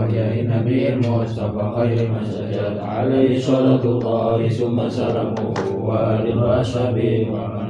ma tuhibbuhu wa tardahu ya samad wa aghfir lana tawabi'anaki wal huda min al-aghribai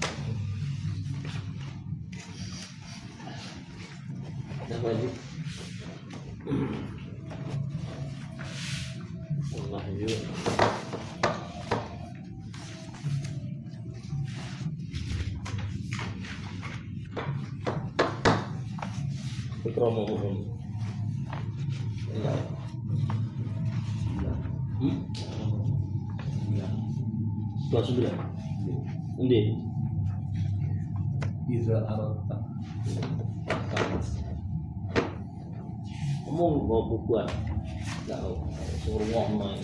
maju Allah juga Ikromo hukum Hmm? Sebelas sembilan Nanti Iza arata Bawa bukuan. Gak tahu. Suruh ngomong.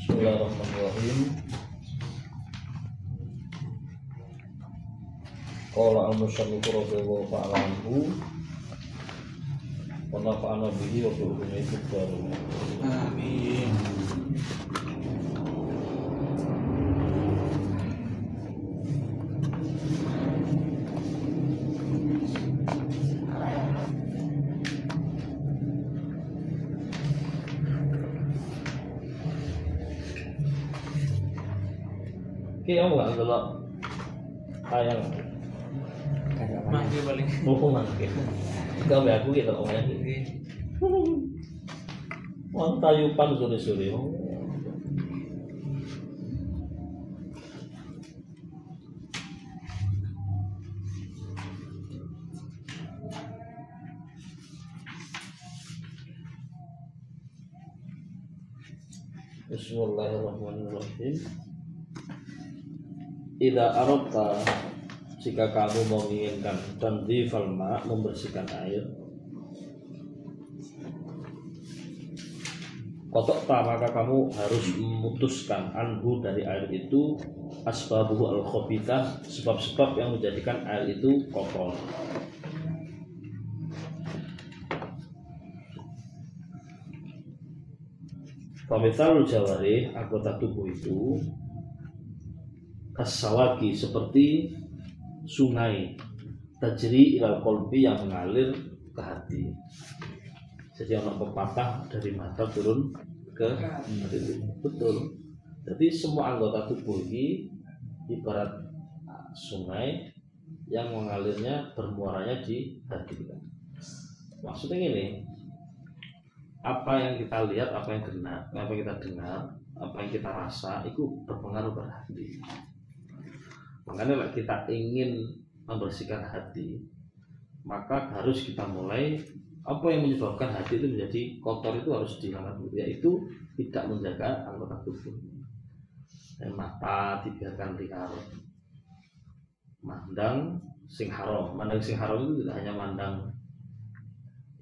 Bismillahirrahmanirrahim. Qala al-musannif radhiyallahu ta'ala anhu. Wa nafa'ana bihi wa bi ulumi. Amin Oke, kamu gak ngelok Ayang Mangke paling. Mumpung mangke. Gak be aku gitu omongnya Wong tayupan sore-sore Bismillahirrahmanirrahim Ida arota jika kamu menginginkan dan di falma membersihkan air. Kotok maka kamu harus memutuskan anhu dari air itu asbabuhu al khobitah sebab-sebab yang menjadikan air itu kotor. Pamital jawari anggota tubuh itu kasawaki seperti sungai tajri ilal kolbi yang mengalir ke hati. Jadi orang pepatah dari mata turun ke hati. Betul. Jadi semua anggota tubuh ini ibarat sungai yang mengalirnya bermuaranya di hati. Maksudnya ini, apa yang kita lihat, apa yang dengar, apa yang kita dengar, apa yang kita rasa, itu berpengaruh pada hati. Makanya kalau kita ingin membersihkan hati, maka harus kita mulai apa yang menyebabkan hati itu menjadi kotor itu harus dulu, yaitu tidak menjaga anggota tubuh. Dan mata dibiarkan liar, mandang sing haram, mandang sing haram itu tidak hanya mandang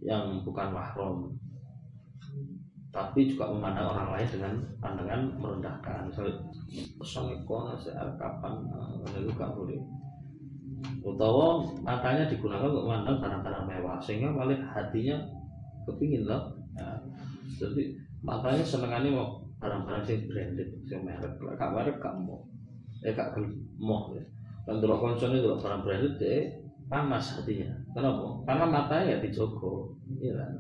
yang bukan mahram, tapi juga memandang orang lain dengan pandangan merendahkan misalnya pesan ikon kapan itu gak boleh utawa matanya digunakan untuk memandang barang-barang mewah sehingga paling hatinya kepingin loh ya. jadi matanya senengannya mau barang-barang yang branded yang merek gak merek gak mau eh gak mau ya dan dulu konsen itu barang branded deh panas hatinya. Kenapa? Karena matanya ya dijogo. Iya kan?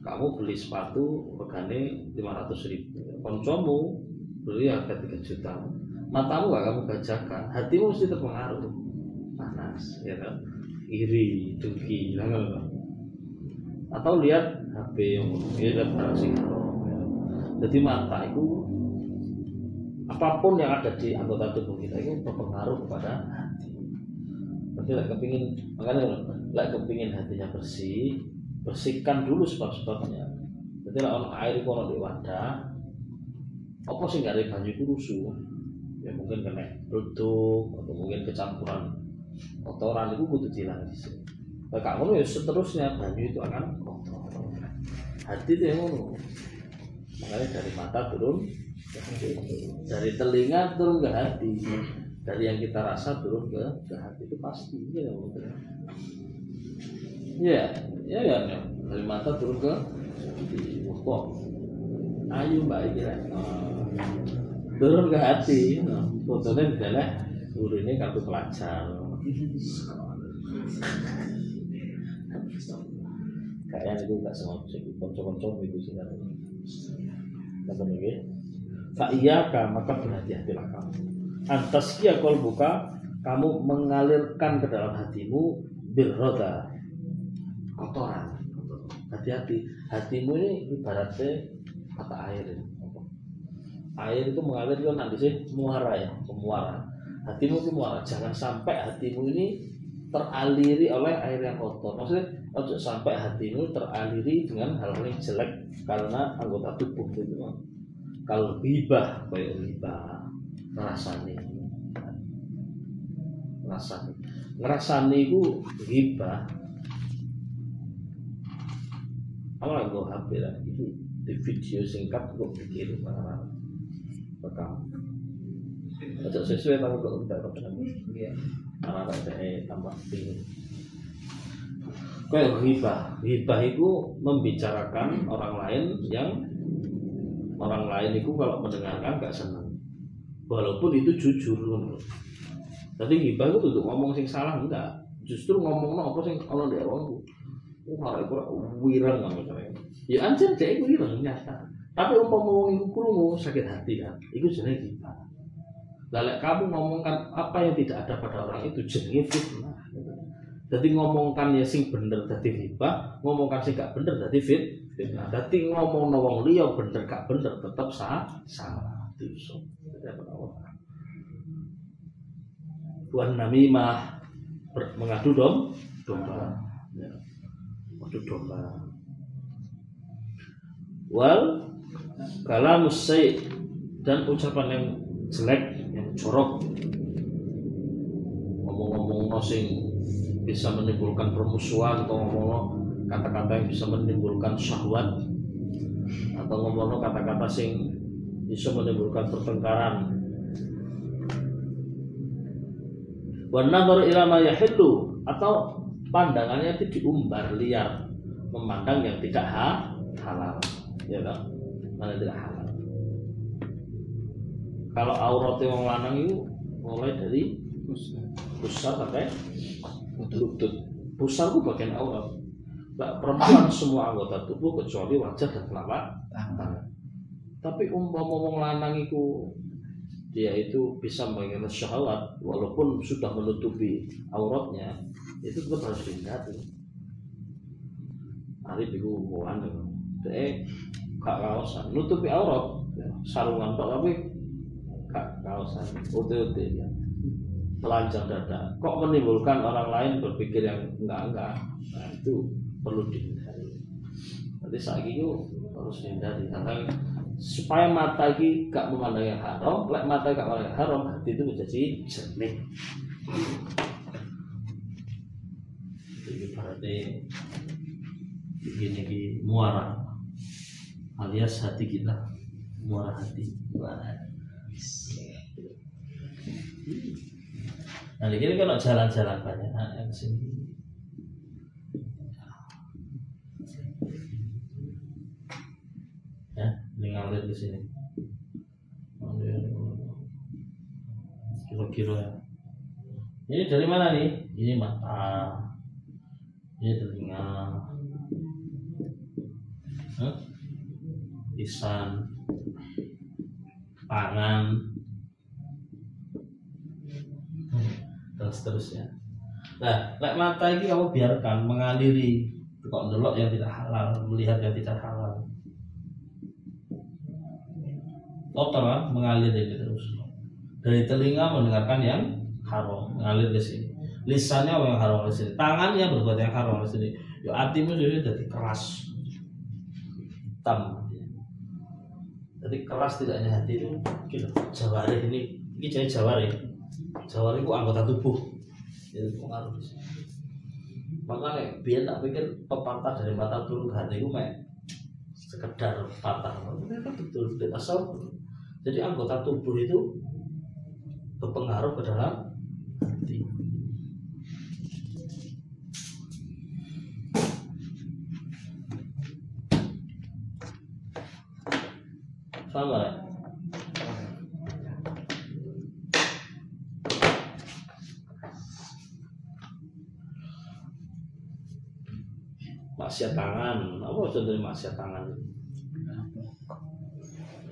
Kamu beli sepatu regane 500 ribu. Koncomu beli harga 3 juta. Matamu gak kamu gajakan, hatimu mesti terpengaruh. Panas, ya kan? Iri, dengki. Atau lihat HP yang ya lihat barang ya. Jadi mata itu apa pun yang ada di anggota tubuh kita itu berpengaruh kepada hati. Berarti lah kepingin makanya lah kepingin hatinya bersih, bersihkan dulu sebab-sebabnya. Jadi lah ono air ono di wadah, apa sih nggak ada banyu itu rusuh? Ya mungkin kena produk atau mungkin kecampuran kotoran itu kudu dilang di sini. Nah, kamu ya seterusnya banyu itu akan kotor. Hati itu yang ngono. Makanya dari mata turun dari telinga turun ke hati dari yang kita rasa turun ke, ke hati itu pasti ya mungkin ya ya dari mata turun ke wah ayu mbak kira turun ke hati nah, fotonya adalah ini kartu pelajar. Kayaknya itu nggak sengaja konco-konco itu sebenarnya kata nih Fa'iyaka maka berhati-hatilah kamu kol buka Kamu mengalirkan ke dalam hatimu Birroda Hati-hati. Hatimu ini ibaratnya kata air Air itu mengalir kan nanti sih muara ya Muara. Hatimu itu muara. Jangan sampai hatimu ini teraliri oleh air yang kotor. Maksudnya ojo sampai hatimu teraliri dengan hal-hal yang jelek karena anggota tubuh itu kalau ribah kayak ribah ngerasani. Ngerasani. Ngerasani itu ribah apa gue HP lah itu di video singkat gue pikir mana rekam. Sesuai tahu kok tidak rekam Iya. anak saya tambah bingung kayak hibah. Hibah itu membicarakan orang lain yang orang lain itu kalau mendengarkan gak senang. Walaupun itu jujur loh jadi hibah itu untuk ngomong sing salah enggak. Justru ngomong apa sing kalau dia orang hal itu wirang nggak misalnya ya anjir dia itu wirang nyata tapi umpama ngomong itu kurungu sakit hati kan itu jenis hibah lalu kamu ngomongkan apa yang tidak ada pada orang itu jenis fitnah jadi ngomongkan ya sing bener dadi riba, ngomongkan sing gak bener dadi fit. Nah, dadi ngomong wong liya bener gak bener tetep sah salah dosa. Tuan namimah mengadu dom domba. Ya. Mengadu domba. Wal sayy dan ucapan yang jelek, yang jorok. Ngomong-ngomong sing bisa menimbulkan permusuhan atau ngomong kata-kata yang bisa menimbulkan syahwat atau ngomong kata-kata sing bisa menimbulkan pertengkaran Wanadhar ila ma yahillu atau pandangannya itu diumbar liar. Memandang yang tidak ha, halal. Ya kan mana tidak halal? Kalau auratnya wong lanang itu mulai dari pusar sampai lutut. pusar itu bagian aurat. Perempuan semua anggota tubuh kecuali wajah dan telapak tangan. Tapi umpama wong lanang itu dia itu bisa mengenai syahwat walaupun sudah menutupi auratnya itu tetap harus dihindari. Arif itu bukan dia gak kaosan nutupi aurat ya, sarungan tok tapi gak kaosan uti-uti ya. Telanjang dada. Kok menimbulkan orang lain berpikir yang enggak enggak? Nah itu perlu dihindari. Jadi saat itu harus dihindari karena supaya mata ini gak memandang yang haram lek mata gak memandang yang haram hati itu menjadi jernih. Jadi berarti begini di muara. Alias hati kita. Muara hati. Nah, di sini kalau jalan-jalan banyak nah, yang sini. Ya, ini ngalir di sini. Ngalir. Kira-kira. Ini dari mana nih? Ini mata, ini telinga, Hah? lisan, tangan, dan seterusnya. Nah, lek mata ini kamu biarkan mengaliri kok ndelok yang tidak halal, melihat yang tidak halal. Total kan mengalir ini terus. Dari telinga mendengarkan yang haram, mengalir ke sini. Lisannya yang haram ke sini, tangannya berbuat yang haram ke sini. Yo hatimu jadi jadi keras, hitam. Jadi keras tidak hanya hati itu, gitu. Jawari ini, ini jadi jawari. Jawari itu anggota tubuh, itu pengaruh. Makanya biar tak pikir pepatah dari mata turun hati itu sekedar patah, ternyata betul di tasawuf. Jadi anggota tubuh itu berpengaruh ke dalam hati. Sama? Maksiat tangan, apa contohnya maksiat tangan?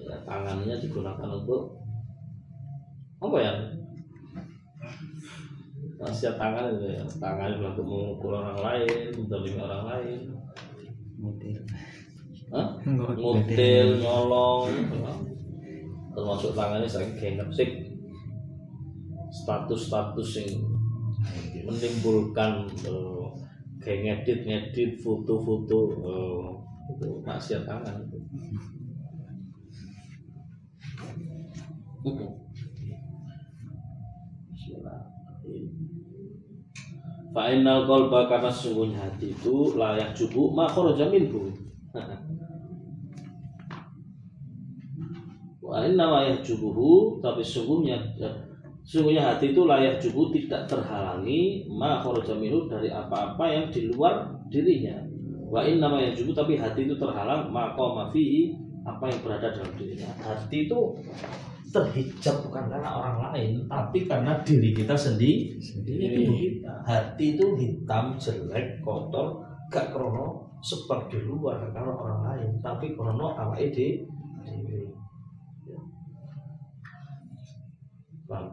Ya, tangannya digunakan untuk apa ya? Maksiat tangan itu ya, tangan untuk memukul orang lain, mendolimi orang lain, Mutil. Hah? Ngutil. ngutil, nyolong, termasuk tangannya saya genep sih status-status yang menimbulkan eh, kayak ngedit ngedit foto-foto eh, itu maksiat tangan itu. Fa'inal qalba karena sesungguhnya hati itu layak cukup makhraja minhu. Wa inna ma yahjubuhu tapi sungguhnya sungguhnya hati itu layak jubu tidak terhalangi ma kharaja minhu dari apa-apa yang di luar dirinya. Wa inna ma yahjubu tapi hati itu terhalang ma qama fihi apa yang berada dalam dirinya. Hati itu terhijab bukan karena orang lain tapi karena diri kita sendiri. Kita. Hati itu hitam, jelek, kotor, gak krono di luar karena orang lain tapi krono. Ya. Paham?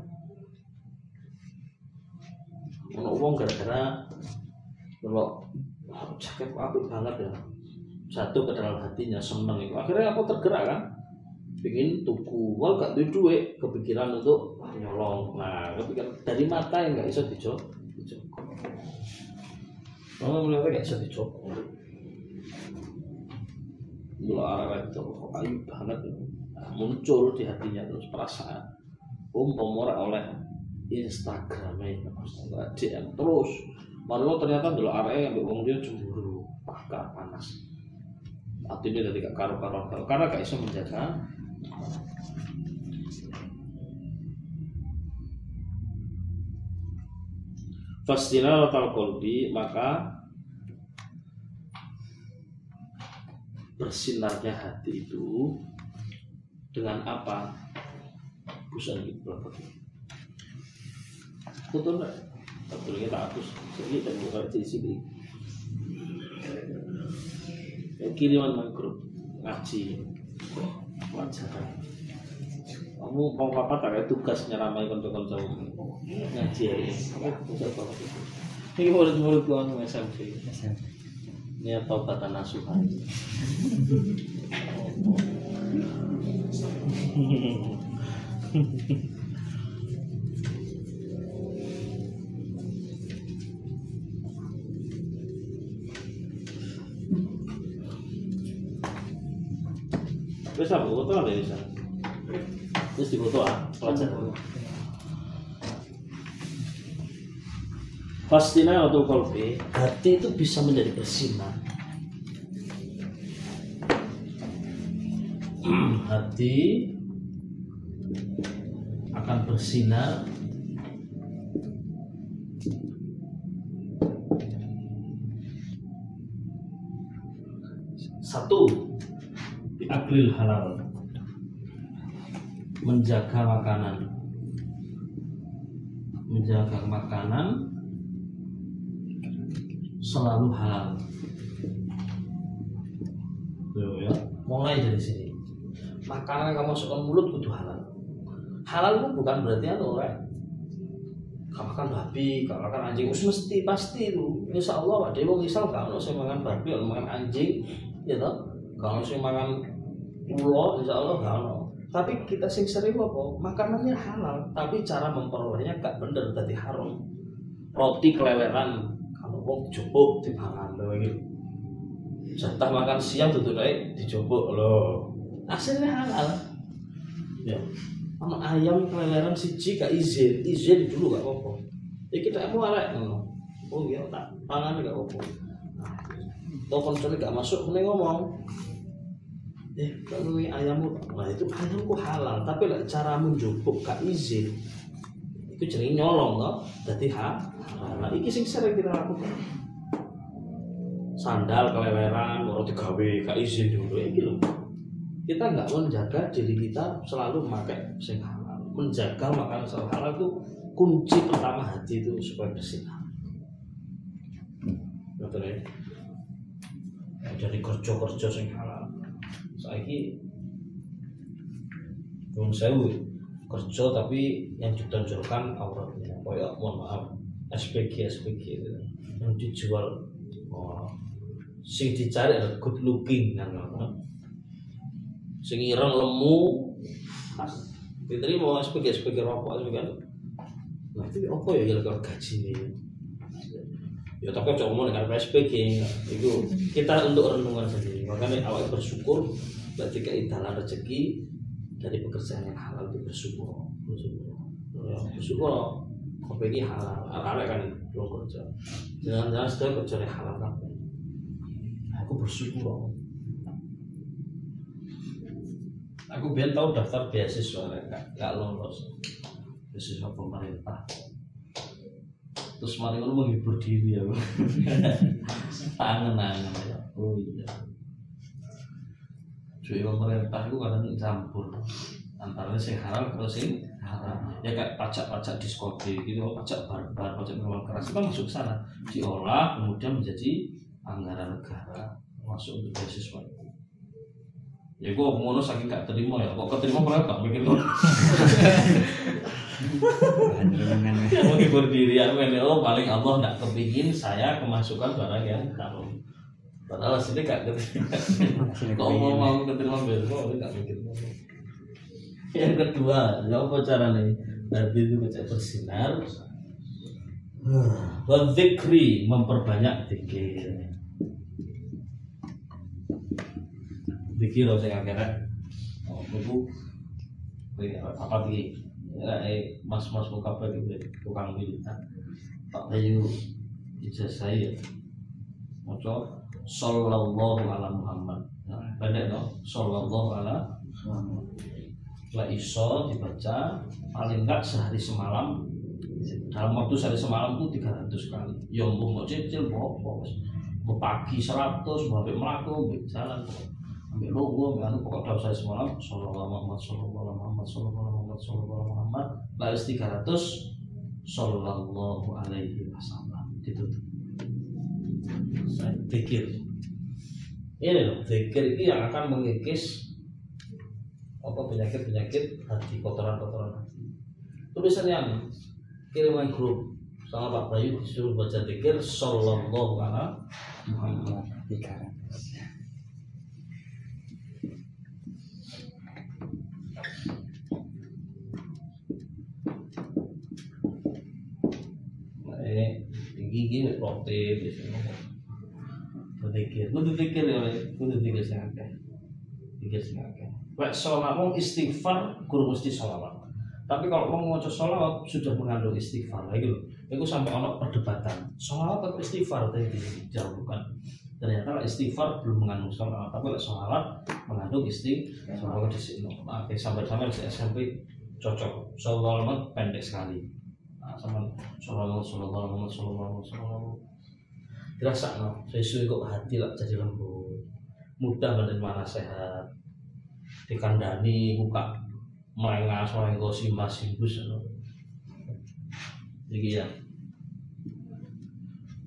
Ono wong gara-gara kalau jaket apik banget ya jatuh ke dalam hatinya seneng itu akhirnya aku tergerak kan pingin tuku. Wal gak duit duit kepikiran untuk nyolong. Nah kepikiran dari mata yang gak bisa dijok Kamu melihatnya gak bisa dijok? Gula arah itu kok banget. Nah, muncul di hatinya terus perasaan. Umpama oleh Instagram itu nggak DM terus. Mario ternyata dulu area yang wong dia cemburu. Pakar panas. Artinya dari gak karo karo karena gak bisa menjaga Fastina latal kolbi maka bersinarnya hati itu dengan apa? Busan itu berapa? Betul nggak? Betul kita hapus. Jadi dan bukan di sini. Kiriman makro ngaji. Kamu mau apa tak kayak tugas nyeramai konco-konco ngaji ya. Ini murid-murid kawan SMP. Ini taubatan nasuhan. Wis apa foto sana? Terus di foto ah, pelajaran. Pastina atau kolbe, hati itu bisa menjadi bersinar. hati akan bersinar halal menjaga makanan menjaga makanan selalu halal. Ya, mulai dari sini. Makanan yang kamu masukkan mulut kudu halal. Halal itu bukan berarti anu rek. Kamu makan babi, kamu makan anjing, us mesti pasti itu. Insya Allah, ada yang misal kalau saya makan babi, kalau makan anjing, ya. Kalau saya makan ulo, insya Allah gak ono. Tapi kita sing sering apa? Makanannya halal, tapi cara memperolehnya gak bener, tadi haram. Roti keleleran, kalau wong dijupuk dipangan lho iki. Jatah makan siang tutup ae dijupuk lho. Hasilnya halal. Ya. Sama ayam keleleran siji gak izin, izin dulu gak apa-apa. Iki tak mau ngono. Oh iya tak pangan gak apa-apa. Nah, konsolnya gak masuk, mending ngomong eh kalau ini ayammu nah itu ayamku halal. Tapi lah cara menjupuk gak izin. Itu jadi nyolong loh jadi ha nah iki sing sering kita lakukan sandal keleweran mau digawe gak izin dulu. Iki loh kita nggak menjaga diri kita selalu memakai sing halal. Menjaga makanan selalu halal itu kunci pertama hati itu supaya bersih. Betul ya? Jadi kerja-kerja sing halal saiki belum sewu kerja tapi yang ditonjolkan auratnya kayak mohon maaf SPG SPG itu. Yang dijual oh, sing dicari adalah good looking kan sing ireng lemu diterima SPG SPG rokok SPG nah itu apa ya kira-kira gaji nih ya tapi cuma ngomong dengan PSBG itu kita untuk renungan sendiri. Makanya awal bersyukur berarti keindahan rezeki dari pekerjaan yang halal itu bersyukur. Bersyukur. Ya, bersyukur. Kopi ini halal. Ada kan belum kerja. Jangan-jangan sudah kerja yang halal kan aku bersyukur. Aku biar tahu daftar beasiswa gak, gak lolos. Beasiswa pemerintah terus mari ngono menghibur diri ya. Tangan-tangan ya. Oh iya. Cuy pemerintah itu kadang campur antara sing halal kalau sing haram. Ya kayak pajak-pajak diskotik gitu pajak bar-bar pajak minuman keras itu kan masuk sana. Diolah kemudian menjadi anggaran negara masuk untuk beasiswa ya gue ngono saking gak terima ya. Kok keterima pernah gak mikir ngono? Menghibur diri aku ini oh paling Allah nggak kepingin saya kemasukan barang yang haram. Padahal sini gak keterima. Kalau mau mau keterima besok aku gak mikir yang kedua ya apa caranya Nabi itu baca bersinar. Wadzikri memperbanyak zikir Zikir saya akhirnya Oh, buku apa lagi? Ya eh mas mas muka apa gitu tukang militan. Pak Bayu ijazah ya Moco Sallallahu ala Muhammad. Nah, pendek no? Sallallahu ala Muhammad. Lah iso dibaca paling enggak sehari semalam. Dalam waktu sehari semalam itu 300 kali. Yang mau cicil mau mau pagi 100 mau melaku jalan ambil ambil anu pokok dalam saya semalam. Muhammad Muhammad Muhammad Muhammad balas 300 Sallallahu alaihi wasallam ditutup. Saya pikir. Ini loh pikir ini yang akan mengikis apa penyakit-penyakit hati kotoran-kotoran hati. Tulisannya kiriman grup sama Pak Bayu disuruh baca pikir Sallallahu alaihi Muhammad roti biasanya. Berzikir kudu zikir ya kudu zikir sing akeh lek sholat mau istighfar guru mesti sholawat tapi kalau mau ngaca sholawat sudah mengandung istighfar. Lagi loh itu sampai ono perdebatan. Sholawat atau istighfar? Tadi dijawabkan ternyata istighfar belum mengandung sholawat tapi lek sholawat mengandung istighfar. Sholawat di sini oke sampai-sampai di SMP cocok. Sholawat pendek sekali dirasa no kok hati lah jadi lembut mudah menerima nasihat dikandani buka melengas melenggo simbas simbus no. Jadi ya.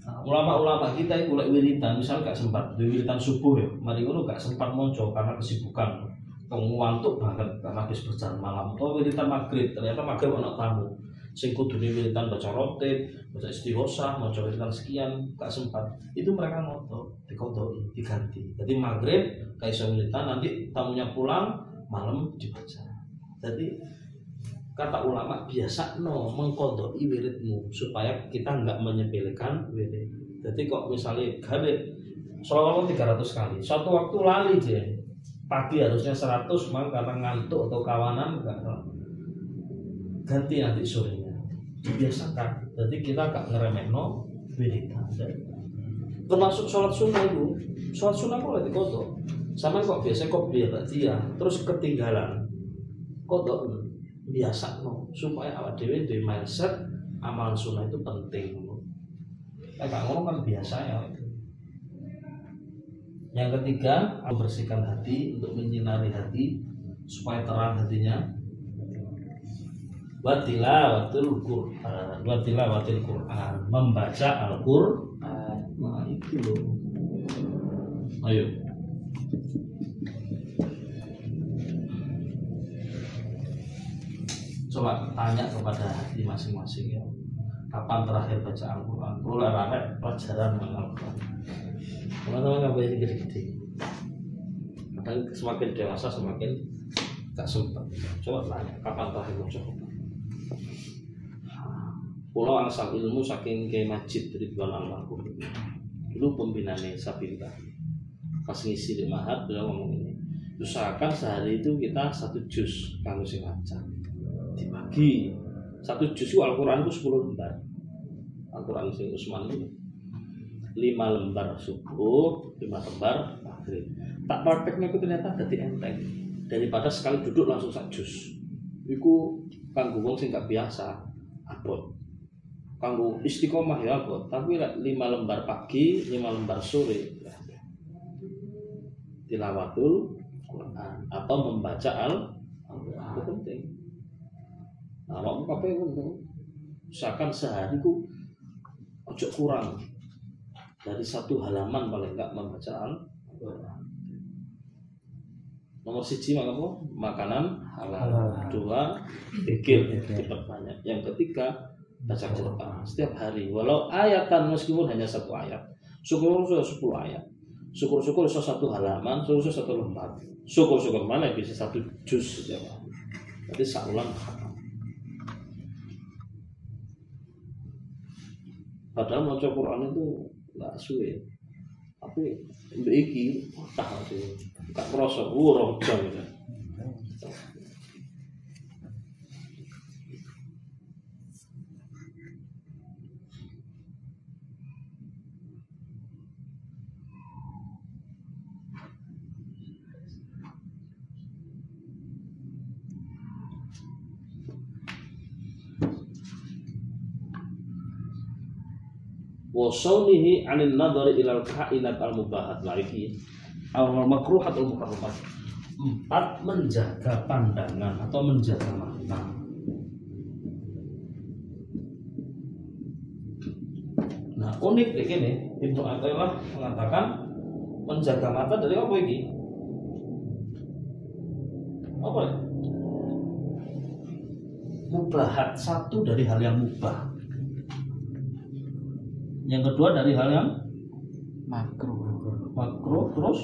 Nah, ulama-ulama kita itu lek wiridan misal gak sempat duwe wiridan subuh ya mari ngono gak sempat mojo karena kesibukan. Ngantuk banget karena habis berjalan malam. Oh wiridan maghrib ternyata maghrib anak tamu sing kudune wiridan baca rotib baca istighosah baca wiridan sekian gak sempat. Itu mereka moto dikodoi diganti. Jadi maghrib kayak iso wiridan nanti tamunya pulang malam dibaca. Jadi kata ulama biasa no mengkodoi wiridmu supaya kita nggak menyepelekan wirid. Jadi kok misalnya gawe sholawat 300 kali. Suatu waktu lali je. Pagi harusnya 100 mang karena ngantuk atau kawanan enggak ganti nanti sorenya dibiasakan. Jadi kita gak ngeremeh no wiridan termasuk sholat sunnah itu sholat sunnah boleh dikodok sama kok biasa kok biar dia terus ketinggalan. Kodok biasa no supaya awak dewi di mindset amalan sunnah itu penting eh ngomong kan biasa ya yang ketiga membersihkan hati untuk menyinari hati supaya terang hatinya watila watil Quran. Watila watil Quran. Membaca Al Quran nah itu loh. Ayo. Coba tanya kepada hati masing-masing ya. Kapan terakhir baca Al-Quran? Mulai rame pelajaran Al-Quran. Teman-teman boleh gede-gede semakin dewasa semakin gak sempat coba tanya kapan terakhir baca Al-Quran Pulau asal ilmu saking kayak masjid dari bulan almarhum. Dulu pembinaan Sabinta pas ngisi di Mahat beliau ngomong ini usahakan sehari itu kita satu jus kalau sing lancar dibagi satu juz itu Al-Quran itu 10 lembar. Al-Quran sing Usman itu lima lembar subuh lima lembar maghrib. Tak prakteknya itu ternyata jadi enteng. Daripada sekali duduk langsung sak juz. Itu kanggo wong sing gak biasa abot kanggo istiqomah ya abot tapi lima lembar pagi lima lembar sore ya. tilawatul Quran atau membaca al itu penting Nah, kabeh ngono. Misalkan sehari ku ojo kurang dari satu halaman paling enggak membaca Al-Qur'an. Nomor siji apa? Makanan halal. Dua, pikir diperbanyak. Yang ketiga, baca Quran setiap hari. Walau ayatan meskipun hanya satu ayat. Syukur sudah sepuluh ayat. Syukur-syukur bisa satu halaman, syukur satu lembar. Syukur-syukur mana bisa satu juz setiap hari. Jadi saulan padahal mau Quran itu nggak suwe tapi mbak iki tak sih gak kerasa wurong jam gitu wasawnihi anil nadari ilal kainat al mubahat lagi al makruhat al mukarramat empat menjaga pandangan atau menjaga mata nah unik kayak gini Ibnu Athaillah mengatakan menjaga mata dari apa ini? Apa? Mubahat. Satu dari hal yang mubah yang kedua dari hal yang makro. makro terus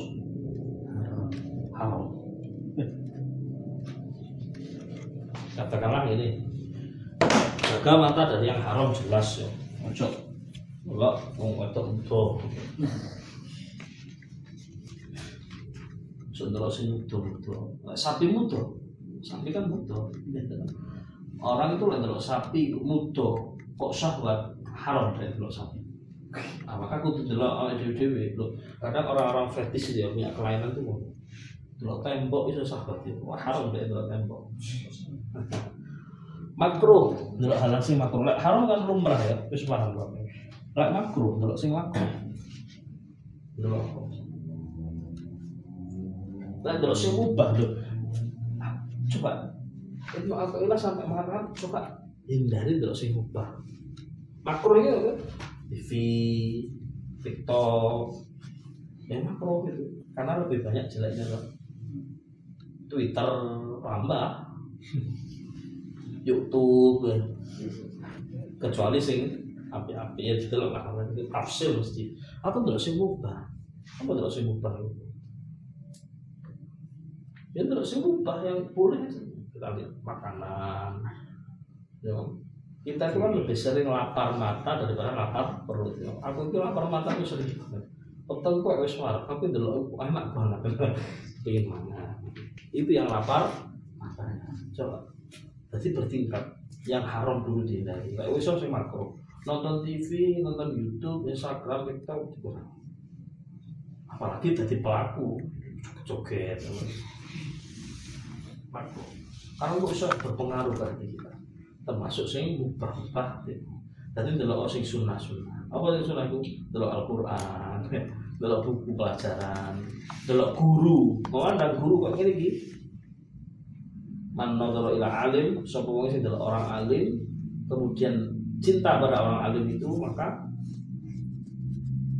haram katakanlah ini. Jaga mata dari yang haram jelas ya. Ojo. Enggak mau itu. Sundro sing mudo mudo sapi mudo sapi kan mudo orang itu lihat sapi mudo kok syahwat haram dari sapi Nah, maka aku tuh delok awake dhewe-dhewe lho. Kadang orang-orang fetish dia punya kelainan tuh delok tembok itu sahabat itu. Wah, haram deh delok tembok. makro delok hal sing makro. Lek haram kan lumrah ya, wis paham kok. Lek makro delok sing makro. Delok. Lek delok sing mubah lho. Coba itu aku ilah sampai mengatakan coba hindari delok sing mubah makro itu apa? TV TikTok. Ya makro gitu. Karena lebih banyak jeleknya kan Twitter tambah YouTube. Kecuali sing api-api ya gitu loh lah itu tafsir mesti. Apa ndelok sing mubah? Apa ndelok sing mubah ya ndelok sing mubah yang boleh. Kita lihat makanan. Ya kita itu kan lebih sering lapar mata daripada lapar perut. Aku itu lapar mata itu sering. Betul kok wis wareg tapi ndelok enak banget pengen mana itu yang lapar coba. Jadi bertingkat. Yang haram dulu dihindari kayak wis sing makro nonton TV, nonton YouTube, Instagram, TikTok kurang. Apalagi jadi pelaku. Joget, makro. Karena kok bisa berpengaruh bagi kita, termasuk sing mubah-mubah. Jadi delok sing sunnah-sunnah. Apa sing sunnah itu? Delok Al-Qur'an, delok buku pelajaran, delok guru. Mau ada guru kok ngene iki. Man nadhara ila alim, sapa wong sing delok orang alim, kemudian cinta pada orang alim itu maka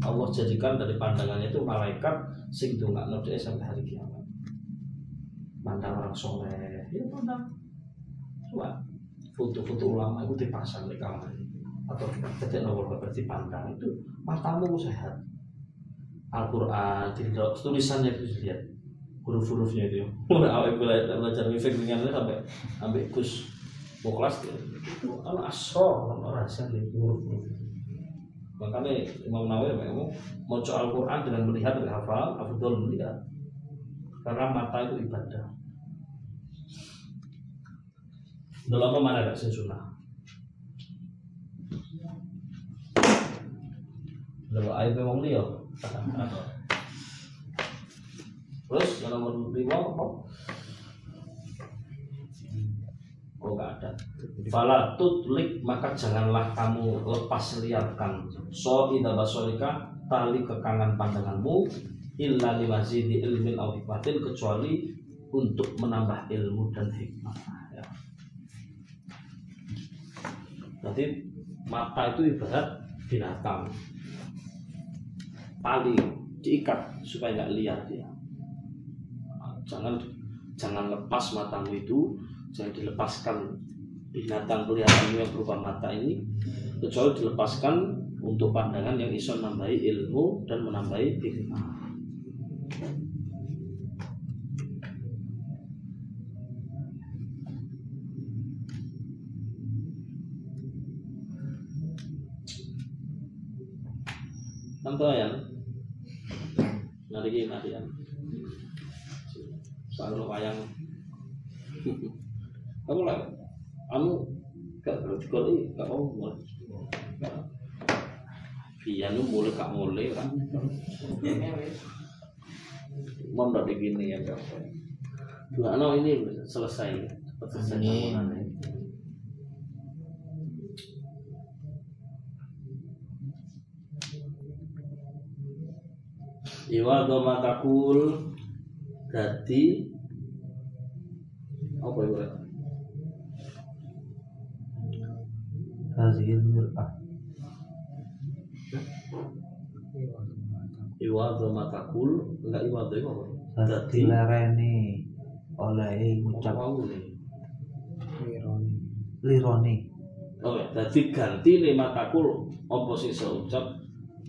Allah jadikan dari pandangannya itu malaikat sing dongakno dhek sampai hari kiamat. Mandang orang soleh, ya pandang. Coba foto-foto ulama itu dipasang di kamar atau ketika nomor berarti pandang itu matamu sehat. Al-Quran, tidak tulisannya itu lihat huruf-hurufnya itu. Awal belajar mifik dengan sampai sampai kus. Mau kelas itu al orang rahasia di huruf huruf makanya Imam Nawawi memang mau Al Quran dengan melihat dan hafal afdol melihat karena mata itu ibadah apa mana ada sunnah dalam ayat memang dia terus yang nomor lima apa? Oh nggak ada. Fala tutlik maka janganlah kamu lepas liarkan. So ida basolika tali kekangan pandanganmu illa limazidi ilmin au hikmatin kecuali untuk menambah ilmu dan hikmah. Ya. Berarti mata itu ibarat binatang. Tali diikat supaya nggak liar dia. Jangan jangan lepas matamu itu jangan dilepaskan binatang peliharaanmu yang berupa mata ini kecuali dilepaskan untuk pandangan yang iso menambahi ilmu dan menambahi hikmah. Nanti ya, nanti nanti ya, selalu wayang. Kamu lah kamu gak berarti kalau gak mau mulai. Iya nu mulai gak mulai kan mau udah begini ya dua no ini selesai. Selesai bangunannya Iwa doma takul Dadi. Apa itu? Hazil mir'ah Iwa doma takul Enggak iwa doma apa? Dadi. Lereni oleh ngucap. Ini? lironi. Oh ya, dadi ganti lima takul Apa sih seucap?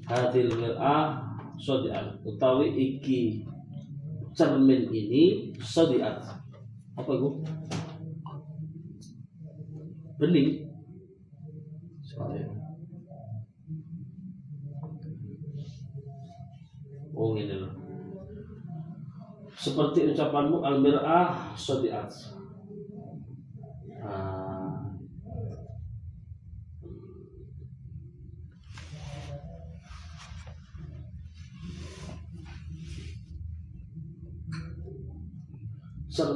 Hadil mir'ah Sodian Utawi iki Cermin ini Sodian Apa itu? Bening. Oh ini Seperti ucapanmu Al-mir'ah Sodiat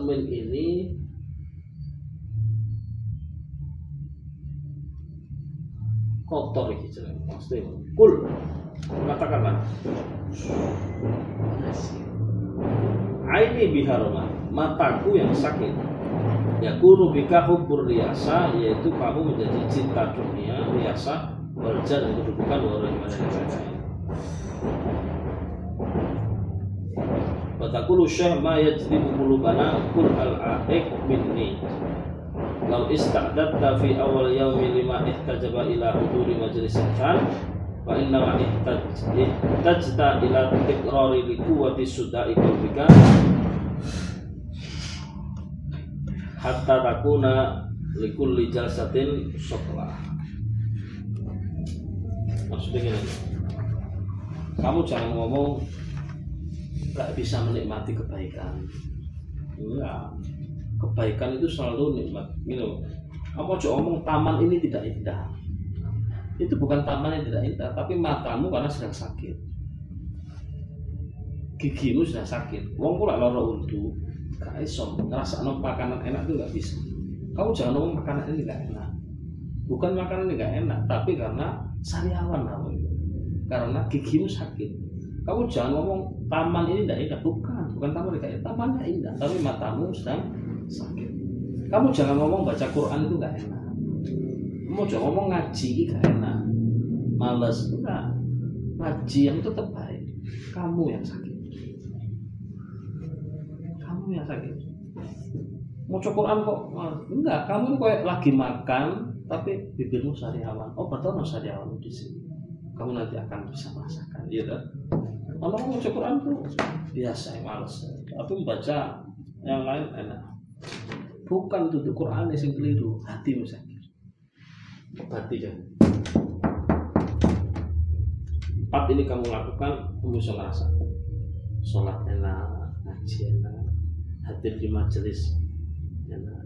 cermin ini kotor jeneng maksudnya kul. Katakanlah Aini biharoma mataku yang sakit. Ya kunu bika hubbur riasa yaitu kamu menjadi cinta dunia riasa itu kedudukan orang yang mana yang Watakulu syah ma yajribu qulubana kul al-a'iq minni. Lau ista'datta fi awal yaumi lima ihtajaba ila huduri majlis kan Fa inna ma ihtaj- ihtajta ila tikrari li quwwati sudai qalbika Hatta takuna likulli jalsatin syoklah Maksudnya gini Kamu jangan ngomong nggak bisa menikmati kebaikan. Enggak kebaikan itu selalu nikmat gitu. Apa aja omong taman ini tidak indah. Itu bukan taman yang tidak indah tapi matamu karena sedang sakit. Gigimu sudah sakit. Wong pula loro untu gak iso. Ngerasa makanan enak itu nggak bisa. Kamu jangan ngomong makanan ini nggak enak. Bukan makanan ini nggak enak tapi karena sariawan kamu karena gigimu sakit kamu jangan ngomong taman ini tidak indah. Bukan bukan taman tidak indah tamannya indah tapi matamu sedang sakit. Kamu jangan ngomong baca Quran itu nggak enak. Kamu jangan ngomong ngaji nggak enak. Males. Enggak. Ngaji yang tetap baik. Kamu yang sakit. Kamu yang sakit. Mau Quran kok? Enggak. Kamu kayak lagi makan tapi bibirmu sariawan. Oh betul sariawan di sini. Kamu nanti akan bisa merasakan kan kalau mau baca Quran tuh biasa ya males. Tapi membaca yang lain enak. Bukan itu Quran yang keliru hati sakit. Hati kan empat ini kamu lakukan kamu bisa ngerasa sholat enak ngaji enak hadir di majelis enak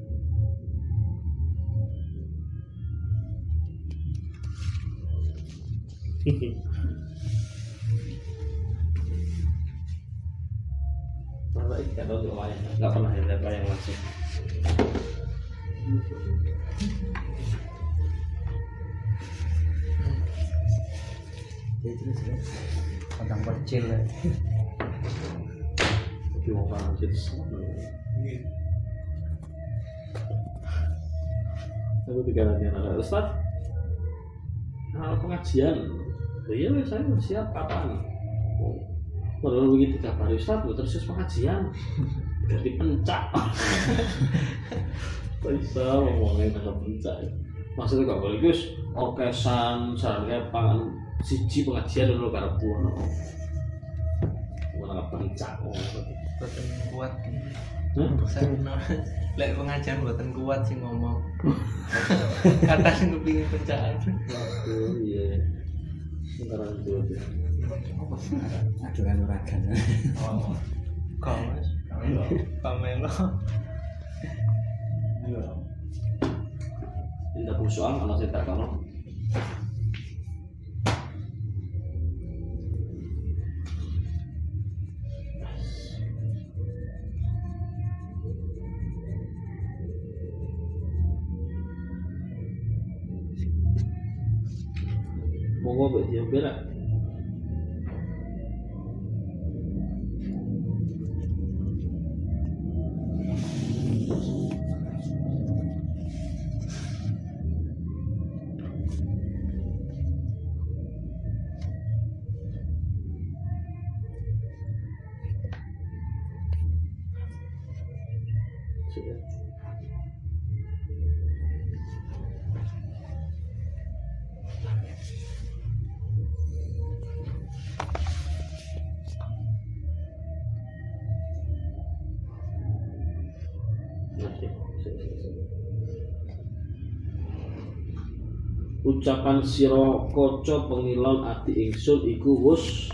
Masa ini gak tahu tuh wayang, gak pernah lihat wayang langsung. Ya terus. Tentang percil ya. Jadi. Aku tiga lagi anak Ustaz. Nah, pengajian. Iya, saya siap kapan? Oh, Baru begitu kabar Ustaz, gue terus pengajian. Ganti pencak. Bisa ngomongin tentang pencak. Maksudnya gak boleh Gus, orkesan, sarannya pangan siji pengajian dulu karena buah. Mana pencak. Boten kuat. Lek pengajar boten kuat sih ngomong. Kata sing kepingin pencahayaan. Oh iya. Sekarang itu Aduan uragan. Oh. Kau mas. Pamelo. Tidak persoalan kalau saya tak kalau mau ngobek dia berak Ucapan sira kaca pengilon ati ingsun iku wus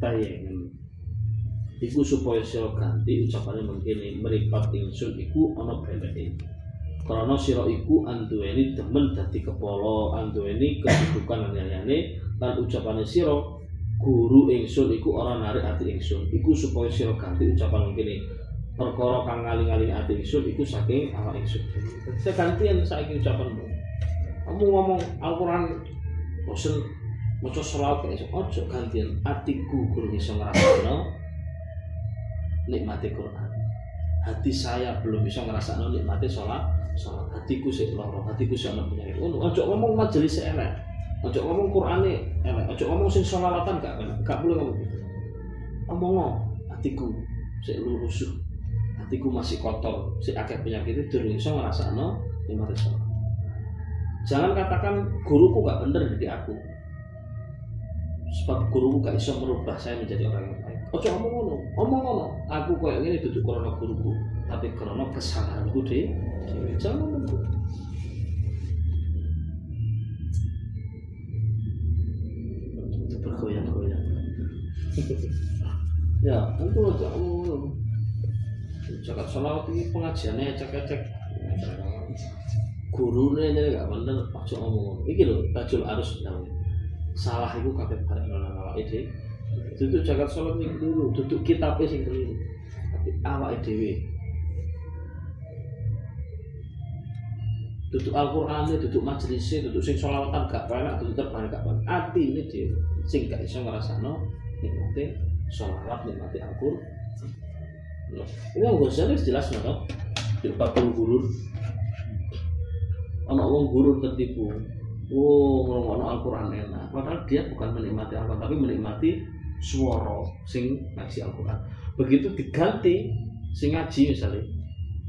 tayengen. Iku supaya sira ganti ucapane mengkene mripat ingsun iku ana beleke. Karena sira iku anduweni demen dadi kepala, anduweni kedudukan lan liyane lan ucapane sira guru ingsun iku ora narik ati ingsun. Iku supaya sira ganti ucapan mengkene perkara kang ngaling-aling ati ingsun iku saking awak ingsun. Saya gantian saiki ucapanmu. Kamu ngomong Al-Qur'an bosen maca selawat kayak iso. Ojo gantian atiku guru iso ngrasakno nikmati Quran. Hati saya belum bisa ngerasakno nikmati sholat salat hatiku sik lara hatiku sik ana penyakit ojo ngomong majelis elek. Ojo ngomong Qur'ane elek. Ojo ngomong sing sholawatan gak gak boleh ngomong gitu. Ngomong hatiku sik lurusuh hatiku masih kotor. Si akeh penyakit itu durung iso ngrasakno nikmat sholat jangan katakan guruku gak bener jadi aku. Sebab guruku gak iso merubah saya menjadi orang yang baik. Ojo ngomong ngono ngomong ngono. Aku koyo ngene duduk karena guruku tapi karena kesalahanku deh jangan ngomong bergoyang-goyang ya itu aja ngomong jagat sholawat ini pengajiannya cek-cek. Gurunya ini gak bener ojo ngomong iki lho tajul arus namanya salah itu kabeh bareng nang awake dhewe. Duduk jagat sholat ini dulu duduk kitabnya sing keliru. Tapi awake dhewe. Duduk Al-Qur'an duduk majelisnya duduk sing sholawatan gak penak duduk terbang gak penak ati ini dhewe sing gak iso ngrasakno nikmate sholawat nikmate Al-Qur'an ini yang Ghazali jelas nggak di 40 gurun. Anak wong gurun tertipu oh ngomong Al-Quran enak. Padahal dia bukan menikmati Al-Quran tapi menikmati suara sing ngaji Al-Quran. Begitu diganti sing ngaji misalnya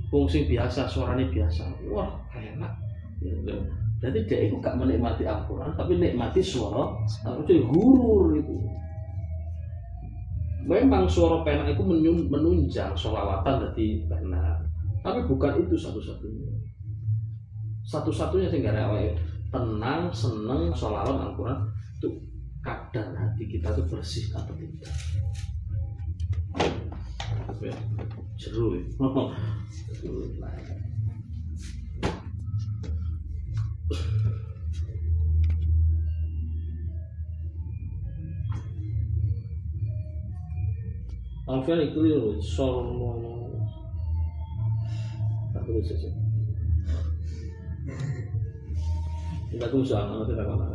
wong sing biasa suaranya biasa wah enak. Jadi dia itu gak menikmati Al-Quran tapi nikmati suara jadi gurur itu memang suara pena itu menun- menunjang sholawatan dari pena tapi bukan itu satu-satunya. Satu-satunya sehingga ada tenang seneng sholawat Al-Quran itu kadar hati kita itu bersih atau tidak. Seru ya. Alfian itu loh, solo tak perlu saja. Kita tunggu soal nanti bagus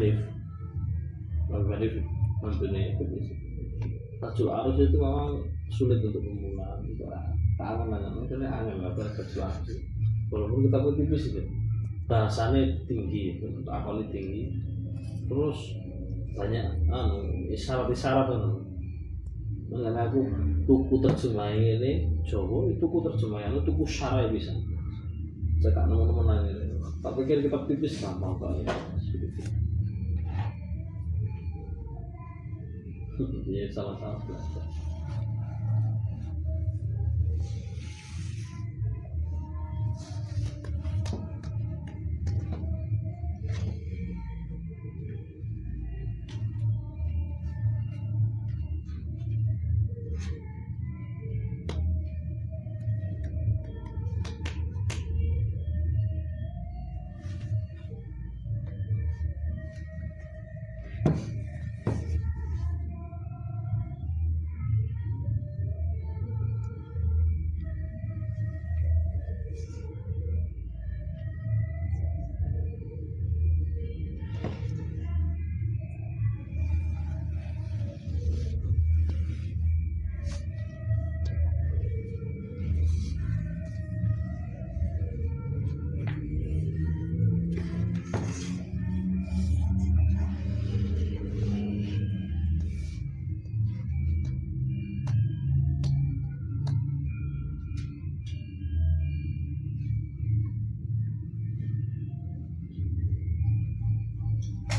Hanif Bang Hanif mantunya itu Tajul Arus itu memang sulit untuk pemula itu nanya makanya angin lah Tajul Arus walaupun kita pun tipis itu. Bahasanya tinggi untuk akalnya tinggi. Terus banyak anu isyarat-isyarat kan mengenai aku tuku terjemahan ini Jawa itu tuku terjemahan itu tuku syarah bisa. Nemu-nemu nanya. Tak pikir kita tipis gampang kali ya Ini salah.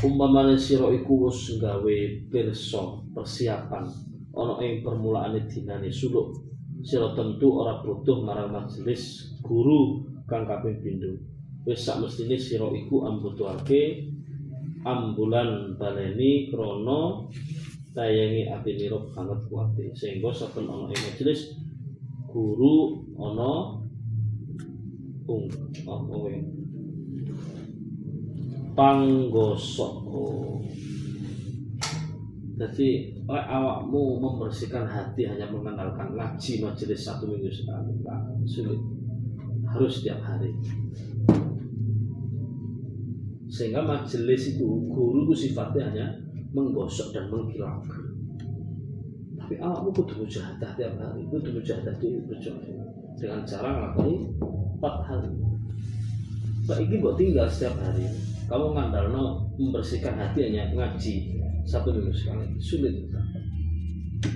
Umpamane sira iku wis gawe pirsa persiapan. Ana ing permulaane dinane suluk. Sira tentu ora butuh marang majelis guru kang kaping pindho. Wis sak mestine sira iku ambutuhake ambulan baleni krana tayangi atinira banget kuwate sehingga saben ana ing majelis guru ana ung apa wae panggosok oh. Jadi oleh awakmu membersihkan hati hanya mengandalkan ngaji majelis satu minggu sekali. Enggak, sulit. Harus setiap hari. Sehingga majelis itu guru itu sifatnya hanya menggosok dan mengkilap tapi awakmu kudu mujahadah tiap hari kudu mujahadah di dengan cara ngelakuin empat hal. Mbak ini buat tinggal setiap hari kamu ngandalno membersihkan hati hanya ngaji satu minggu sekali sulit.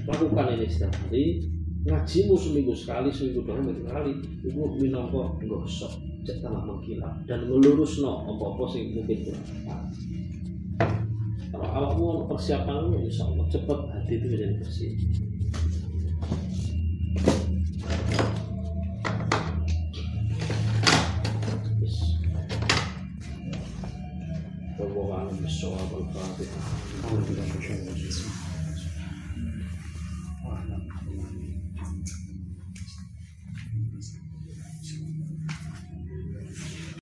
Lakukan ini setiap hari ngajimu seminggu sekali seminggu dua minggu sekali itu minangka gosok cek tambah mengkilap. Dan melurus no apa-apa sing mungkin kurang kalau awakmu persiapan insya Allah cepat hati itu menjadi bersih الصواب الفاتحة أعوذ بالله من الشيطان الرجيم وأعلم